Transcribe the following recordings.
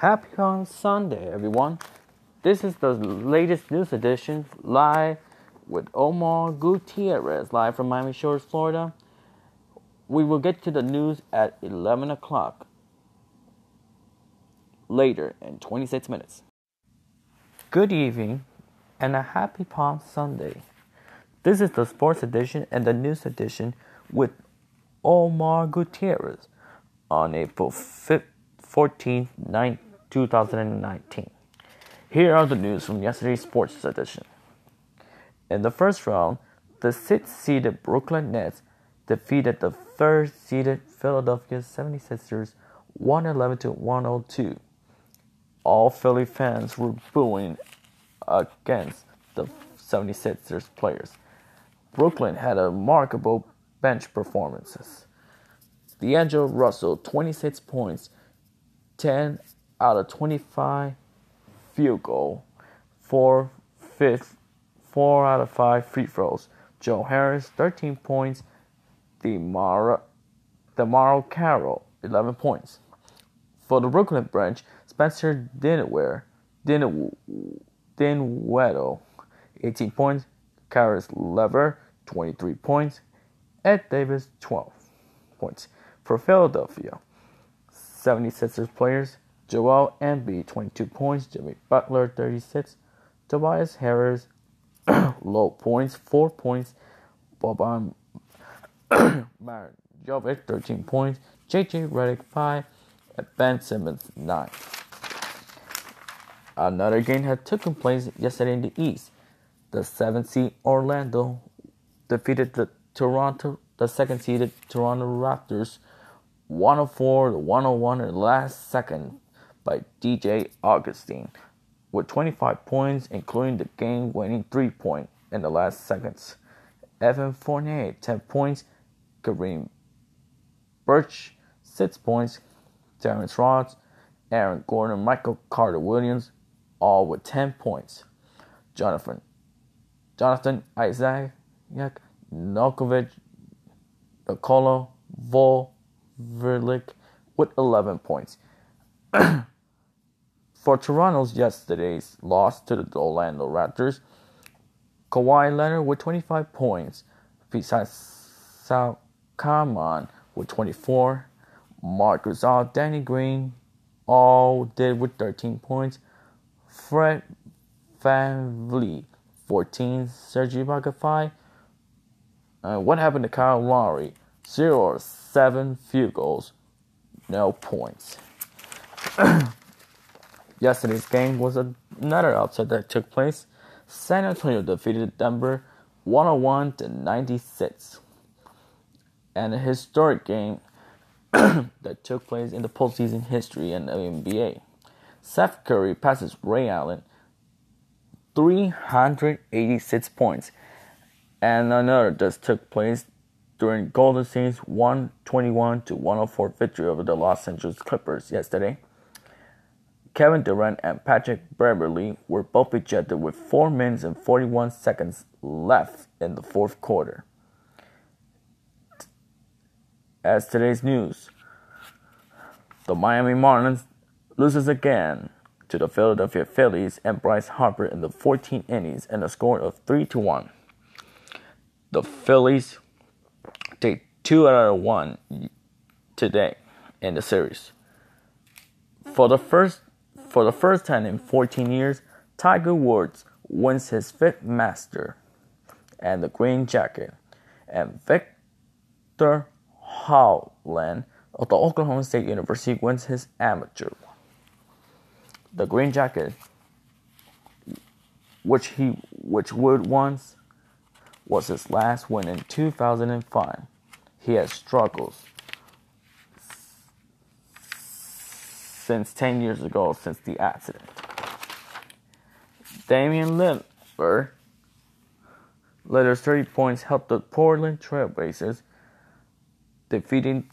Happy on Sunday, everyone. This is the latest news edition live with Omar Gutierrez, live from Miami Shores, Florida. We will get to the news at 11 o'clock later in 26 minutes. Good evening and a happy Palm Sunday. This is the sports edition and the news edition with Omar Gutierrez on April 5th, 14th, 9th, 2019. Here are the news from yesterday's sports edition. In the first round, the sixth seeded Brooklyn Nets defeated the third seeded Philadelphia 76ers 111 to 102. All Philly fans were booing against the 76ers players. Brooklyn had a remarkable bench performances. D'Angelo Russell, 26 points, 10 out of 25 field goal, 4 fifth, 4 out of 5 free throws. Joe Harris, 13 points. DeMar- DeMarre Carroll, 11 points. For the Brooklyn branch, Spencer Dinwiddie, Dinwiddie, 18 points. Caris LeVert, 23 points. Ed Davis, 12 points. For Philadelphia, 76ers players, Joel Embiid, 22 points. Jimmy Butler, 36. Tobias Harris, low points, 4 points. Boban Marjanovic, 13 points. JJ Redick, 5. And Ben Simmons, 9. Another game had taken place yesterday in the East. The 7th seed Orlando defeated the Toronto, the second seeded Toronto Raptors 104 to 101 in the last second by DJ Augustin with 25 points, including the game winning three point in the last seconds. Evan Fournier, 10 points. Kareem Birch, 6 points. Terrence Ross, Aaron Gordon, Michael Carter Williams, all with 10 points. Jonathan Jonathan Isaac, Nokovic, Nikola Volverlik with 11 points. For Toronto's yesterday's loss to the Orlando Raptors, Kawhi Leonard with 25 points, besides Salkamon with 24, Marc Gasol, Danny Green all did with 13 points, Fred VanVleet 14, Serge Ibaka 5. Uh, what happened to Kyle Lowry? 0 or 7 field goals, no points. Yesterday's game was another upset that took place. San Antonio defeated Denver 101 to 96. And a historic game that took place in the postseason history in the NBA. Seth Curry passes Ray Allen 386 points. And another just took place during Golden State's 121 to 104 victory over the Los Angeles Clippers yesterday. Kevin Durant and Patrick Beverley were both ejected with 4 minutes and 41 seconds left in the fourth quarter. As today's news, the Miami Marlins loses again to the Philadelphia Phillies and Bryce Harper in the 14 innings and a score of 3 to 1. The Phillies take 2 out of 1 today in the series. For the first for the first time in 14 years, Tiger Woods wins his fifth Master and the Green Jacket, and Viktor Hovland of the Oklahoma State University wins his amateur. The Green Jacket, which he which Wood once was his last win in 2005. He has struggles since 10 years ago since the accident. Damian Lillard Lillard's 30 points helped the Portland Trailblazers defeating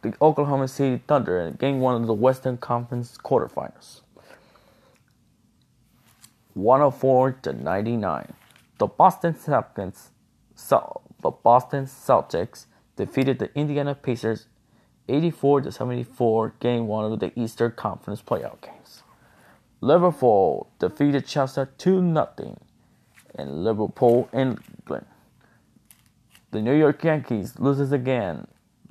the Oklahoma City Thunder in game one of the Western Conference quarterfinals. 104 to 99. The Boston Celtics, the Boston Celtics defeated the Indiana Pacers 84 to 74, game one of the Eastern Conference playoff games. Liverpool defeated Chelsea 2 0 in Liverpool, England. The New York Yankees loses again,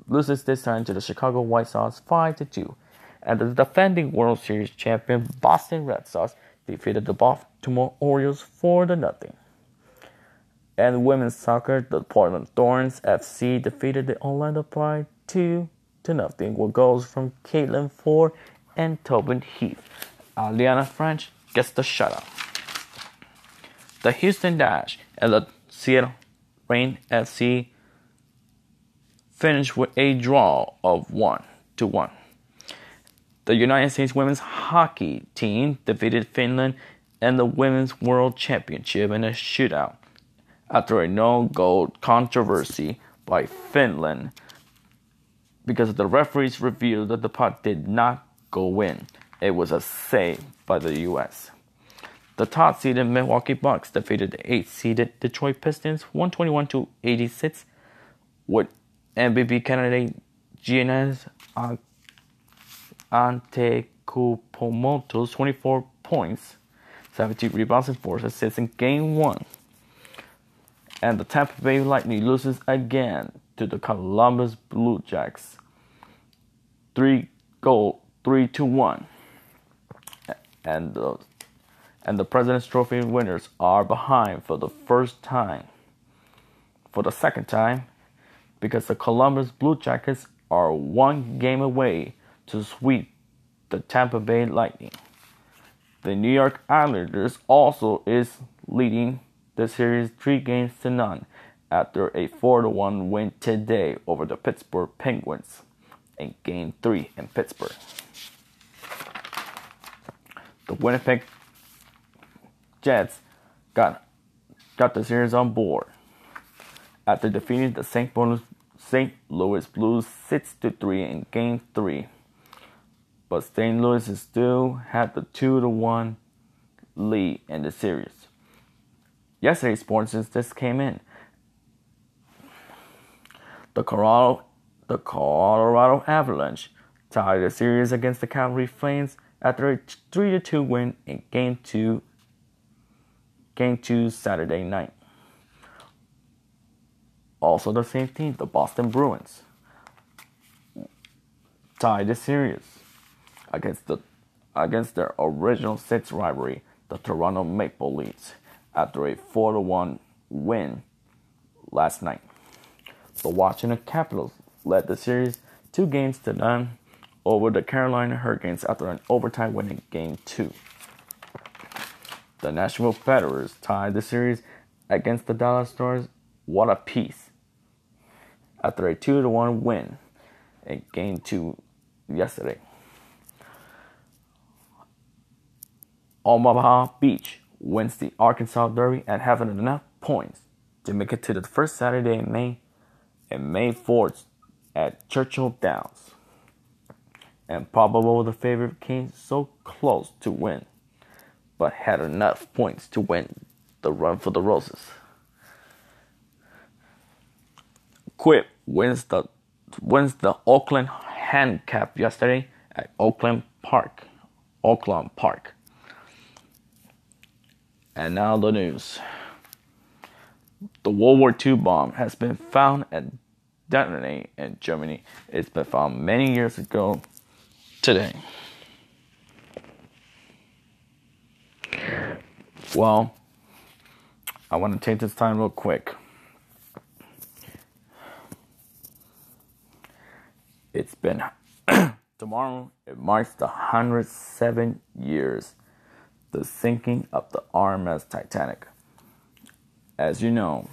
loses this time to the Chicago White Sox 5 2, and the defending World Series champion Boston Red Sox defeated the Baltimore Orioles 4 nothing. And women's soccer, the Portland Thorns FC defeated the Orlando Pride 2 to nothing with goals from Caitlin Foord and Tobin Heath. Uh, Aliana French gets the shutout. The Houston Dash and the Seattle Reign FC finished with a draw of 1 to 1. The United States women's hockey team defeated Finland in the Women's World Championship in a shootout after a no goal controversy by Finland because the referees revealed that the puck did not go in. It was a save by the U.S. The top seeded Milwaukee Bucks defeated the 8th seeded Detroit Pistons 121 to 86 with MVP candidate Giannis Antetokounmpo's 24 points, 17 rebounds and 4 assists in game 1 and the Tampa Bay Lightning loses again to the Columbus Blue Jackets. Three goal, three to one, and the and the President's Trophy winners are behind for the first time. For the second time, because the Columbus Blue Jackets are one game away to sweep the Tampa Bay Lightning. The New York Islanders also is leading the series three games to none after a 4 1 win today over the Pittsburgh Penguins in Game 3 in Pittsburgh. The Winnipeg Jets got, got the series on board after defeating the St. Louis, St. Louis Blues 6 3 in Game 3. But St. Louis still had the 2 1 lead in the series yesterday's sports since this came in. The Colorado, the Colorado Avalanche tied the series against the Calgary Flames after a 3 2 win in Game 2, Game 2 Saturday night. Also, the same team, the Boston Bruins, tied the series against the against their original six rivalry, the Toronto Maple Leafs after a 4 1 win last night. The Washington Capitals led the series two games to none over the Carolina Hurricanes after an overtime win in Game 2. The Nashville Predators tied the series against the Dallas Stars. What a piece! After a 2 to 1 win in Game 2 yesterday. Omaha Beach wins the Arkansas Derby and having enough points to make it to the first Saturday in May and May 4th at Churchill Downs. And probable the favorite came so close to win, but had enough points to win the run for the Roses. Quip wins the wins the Oaklawn handicap yesterday at Oaklawn Park. Oaklawn Park. And now the news. The World War II bomb has been found and detonated in Germany. It's been found many years ago today. Well, I want to take this time real quick. It's been tomorrow, it marks the 107 years the sinking of the RMS Titanic. As you know,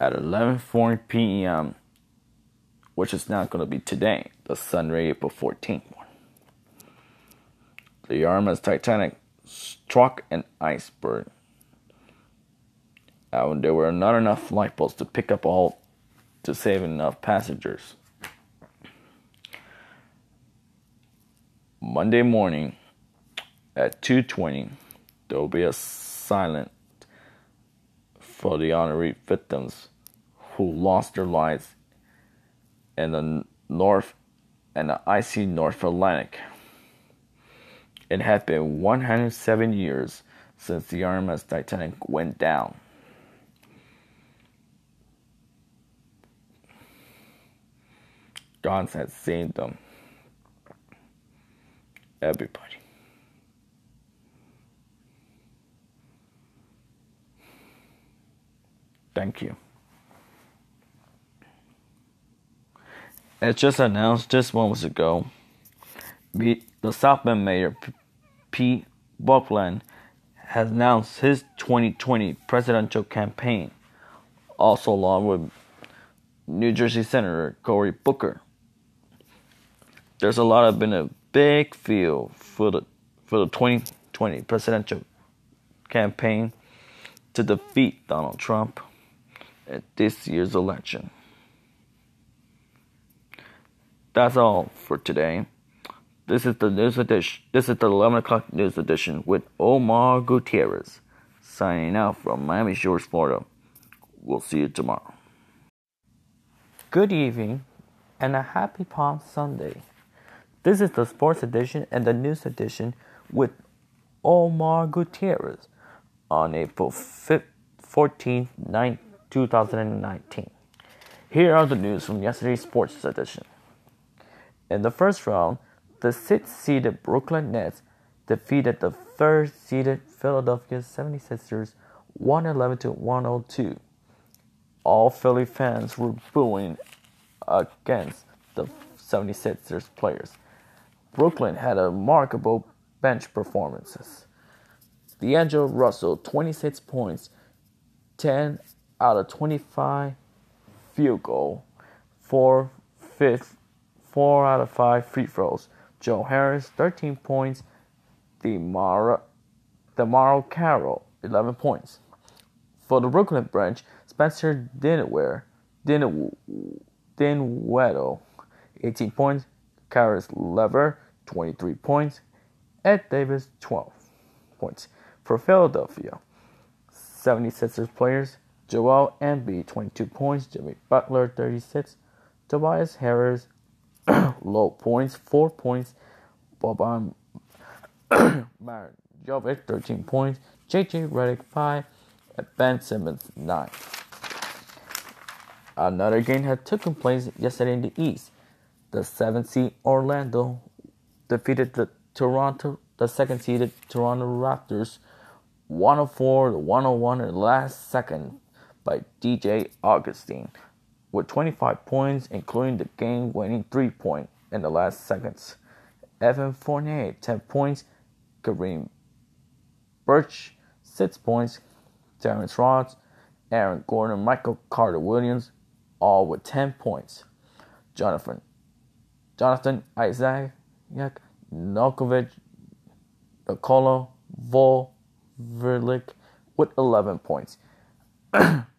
at 11:40 p.m., which is not going to be today, the Sunday, April 14th, the RMS Titanic struck an iceberg. And there were not enough lifeboats to pick up all to save enough passengers. Monday morning, at 2:20, there will be a silent for the honorary victims who lost their lives in the North and the icy North Atlantic. It had been 107 years since the RMS Titanic went down. God had seen them. Everybody. Thank you. As just announced just moments ago, the South Bend Mayor Pete Buckland has announced his 2020 presidential campaign, also along with New Jersey Senator Cory Booker. There's a lot of been a big field for the for the 2020 presidential campaign to defeat Donald Trump at this year's election. That's all for today. This is the news edition. This is the 11 o'clock news edition with Omar Gutierrez signing out from Miami Shores, Florida. We'll see you tomorrow. Good evening and a happy Palm Sunday. This is the sports edition and the news edition with Omar Gutierrez on April 5th, 14th, 9th, 2019. Here are the news from yesterday's sports edition. In the first round, the sixth seeded Brooklyn Nets defeated the third seeded Philadelphia 76ers 111 to 102. All Philly fans were booing against the 76ers players. Brooklyn had a remarkable bench performances. D'Angelo Russell, 26 points, 10 out of 25 field goal, 4 fifth, 4 out of 5 free throws. Joe Harris, 13 points. DeMar- Carroll, 11 points. For the Brooklyn branch, Spencer Dinwiddie, Dinwiddie, 18 points. Caris LeVert, 23 points. Ed Davis, 12 points. For Philadelphia, 76ers players, Joel Embiid, 22 points. Jimmy Butler, 36. Tobias Harris, low points, 4 points. Boban Marjanovic, 13 points. JJ Redick, 5. And Ben Simmons, 9. Another game had taken place yesterday in the East. The 7th seed Orlando defeated the Toronto, the second seeded Toronto Raptors 104 to 101 in the last second by DJ Augustin with 25 points, including the game winning three point in the last seconds. Evan Fournier, 10 points. Kareem Birch, 6 points. Terrence Ross, Aaron Gordon, Michael Carter Williams, all with 10 points. Jonathan Jonathan Isaac, Nokovic, Nikola Volverlik with 11 points.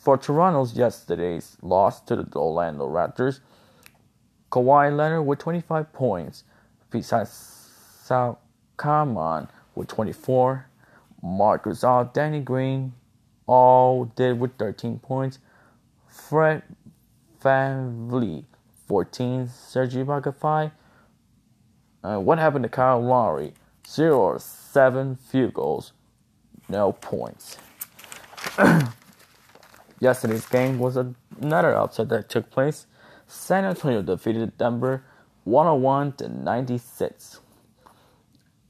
For Toronto's yesterday's loss to the Orlando Raptors, Kawhi Leonard with 25 points, besides Salkamon with 24, Marc Gasol, Danny Green all did with 13 points, Fred VanVleet 14, Serge Ibaka 5. Uh, what happened to Kyle Lowry? 0 or 7 field goals, no points. Yesterday's game was another upset that took place. San Antonio defeated Denver 101 to 96.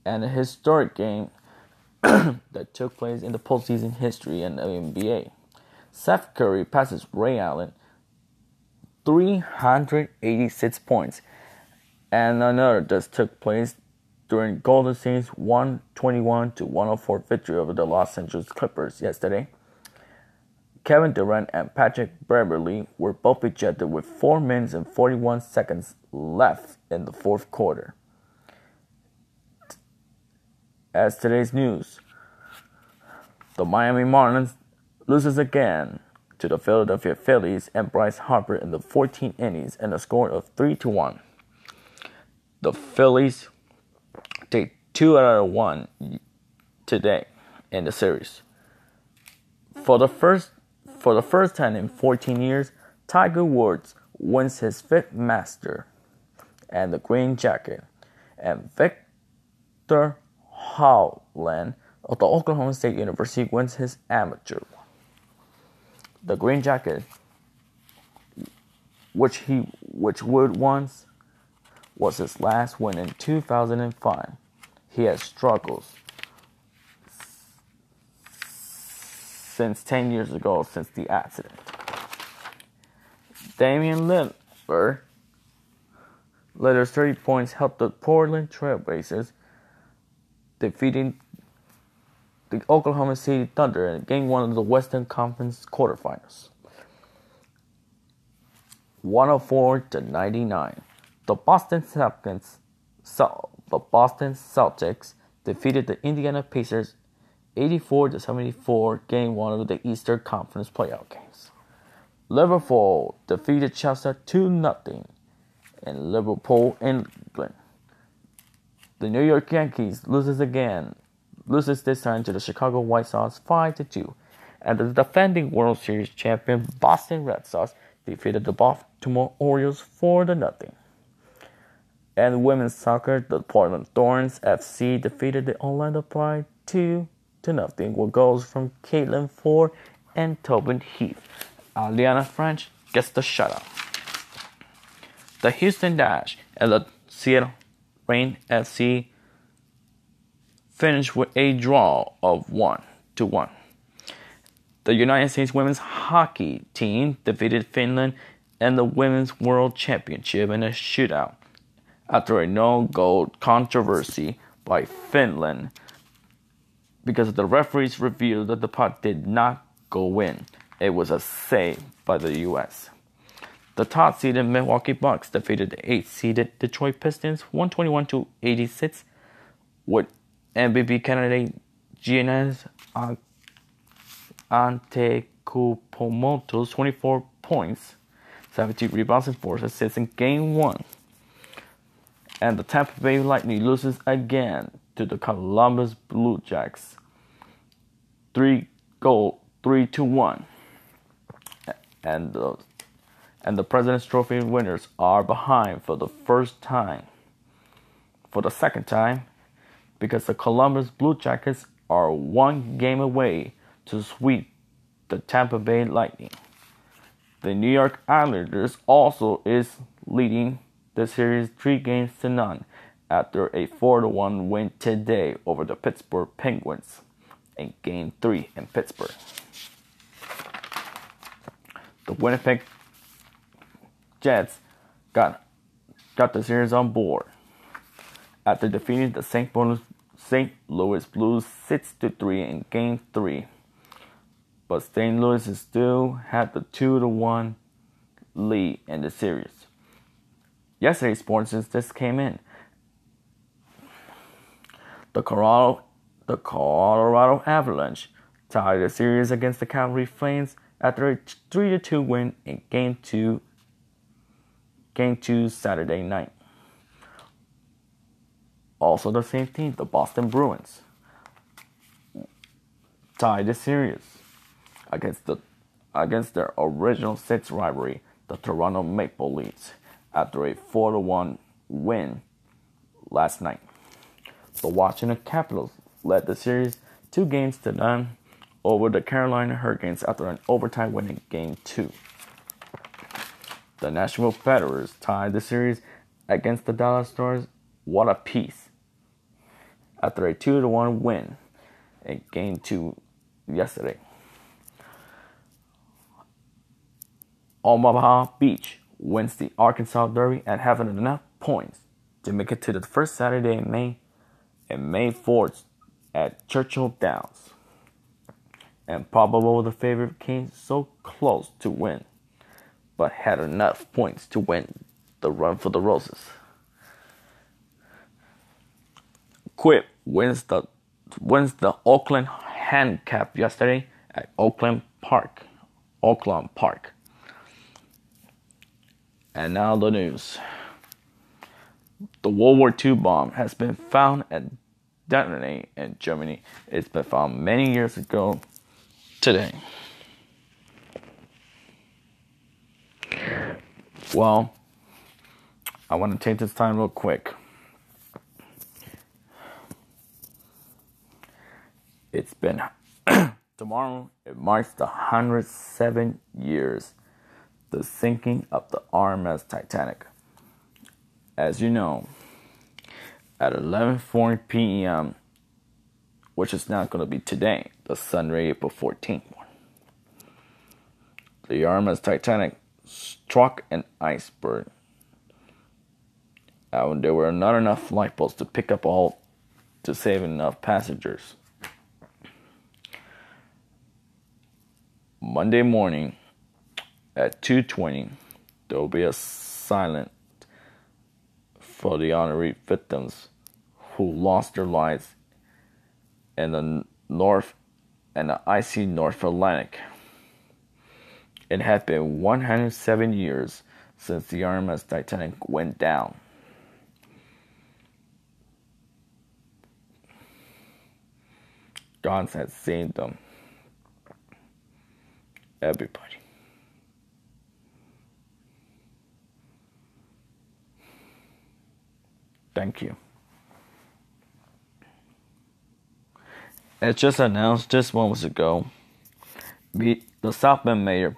And a historic game that took place in the postseason history in the NBA. Seth Curry passes Ray Allen 386 points. And another just took place during Golden State's 121 to 104 victory over the Los Angeles Clippers yesterday. Kevin Durant and Patrick Beverley were both ejected with 4 minutes and 41 seconds left in the fourth quarter. As today's news, the Miami Marlins loses again to the Philadelphia Phillies and Bryce Harper in the 14 innings and a score of 3 to 1. The Phillies take 2 out of 1 today in the series. For the first for the first time in 14 years, Tiger Woods wins his fifth Master and the Green Jacket, and Viktor Hovland of the Oklahoma State University wins his amateur. The Green Jacket, which he which Wood once was his last win in 2005. He has struggled since 10 years ago since the accident. Damian Lillard Lillard's 30 points helped the Portland Trailblazers defeating the Oklahoma City Thunder in game one of the Western Conference quarterfinals. 104 to 99. The Boston Celtics, the Boston Celtics defeated the Indiana Pacers 84 to 74 game one of the Eastern Conference playoff games. Liverpool defeated Chelsea 2 0 in Liverpool, England. The New York Yankees loses again, loses this time to the Chicago White Sox 5 to 2, and the defending World Series champion Boston Red Sox defeated the Baltimore Orioles 4 to nothing. And women's soccer, the Portland Thorns FC defeated the Orlando Pride 2 to nothing with goals from Caitlin Foord and Tobin Heath. Uh, Aliana French gets the shutout. The Houston Dash and the Seattle Reign FC finished with a draw of 1 to 1. The United States women's hockey team defeated Finland in the Women's World Championship in a shootout after a no goal controversy by Finland because the referees revealed that the puck did not go in. It was a save by the US. The top seeded Milwaukee Bucks defeated the 8th seeded Detroit Pistons 121 to 86 with MVP candidate Giannis Antetokounmpo's 24 points, 17 rebounds and 4 assists in game 1. And the Tampa Bay Lightning loses again to the Columbus Blue Jacks. 3 goal 3 to 1. And the and the President's Trophy winners are behind for the first time. For the second time, because the Columbus Blue Jackets are one game away to sweep the Tampa Bay Lightning. The New York Islanders also is leading the series three games to none after a 4 1 win today over the Pittsburgh Penguins in Game 3 in Pittsburgh. The Winnipeg Jets got got the series on board after defeating the St. Louis, St. Louis Blues 6 to 3 in game 3. But St. Louis still had the 2 to 1 lead in the series. Yesterday's sports just came in. The Colorado, the Colorado Avalanche tied the series against the Calgary Flames after a 3 2 win in Game 2 Game 2 Saturday night. Also the same team, the Boston Bruins, tied the series against the against their original six rivalry, the Toronto Maple Leafs, after a 4-1 win last night. The Washington Capitals led the series two games to none over the Carolina Hurricanes after an overtime win in Game 2. The Nashville Predators tied the series against the Dallas Stars. What a piece! After a 2 to 1 win in Game 2 yesterday. Omaha Beach wins the Arkansas Derby and having enough points to make it to the first Saturday in May and May 4th at Churchill Downs. And probable the favorite came so close to win but had enough points to win the run for the Roses. Quip wins the wins the Oaklawn handicap yesterday at Oaklawn Park. Oaklawn Park. And now the news. The World War II bomb has been found and detonated in Germany. It's been found many years ago today. Well, I want to take this time real quick. It's been tomorrow. It marks the 107 years the sinking of the RMS Titanic. As you know, at 11:40 p.m., which is not going to be today, the Sunday, April 14th. The RMS Titanic struck an iceberg. And there were not enough lifeboats to pick up all to save enough passengers. Monday morning at 2:20 there will be a silent for the honorary victims who lost their lives in the North and the icy North Atlantic. It had been 107 years since the RMS Titanic went down. God had seen them. Everybody. Thank you. As just announced just moments ago, the South Bend Mayor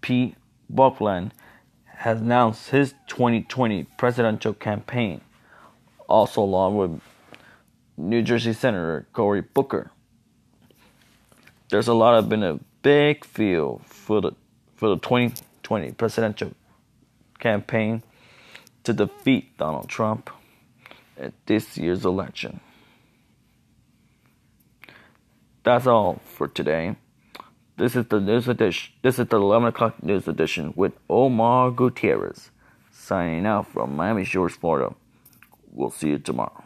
Pete Buckland has announced his 2020 presidential campaign, also along with New Jersey Senator Cory Booker. There's a lot of been a big field for the for the 2020 presidential campaign to defeat Donald Trump at this year's election. That's all for today. This is the news edition. This is the 11 o'clock news edition with Omar Gutierrez signing out from Miami Shores, Florida. We'll see you tomorrow.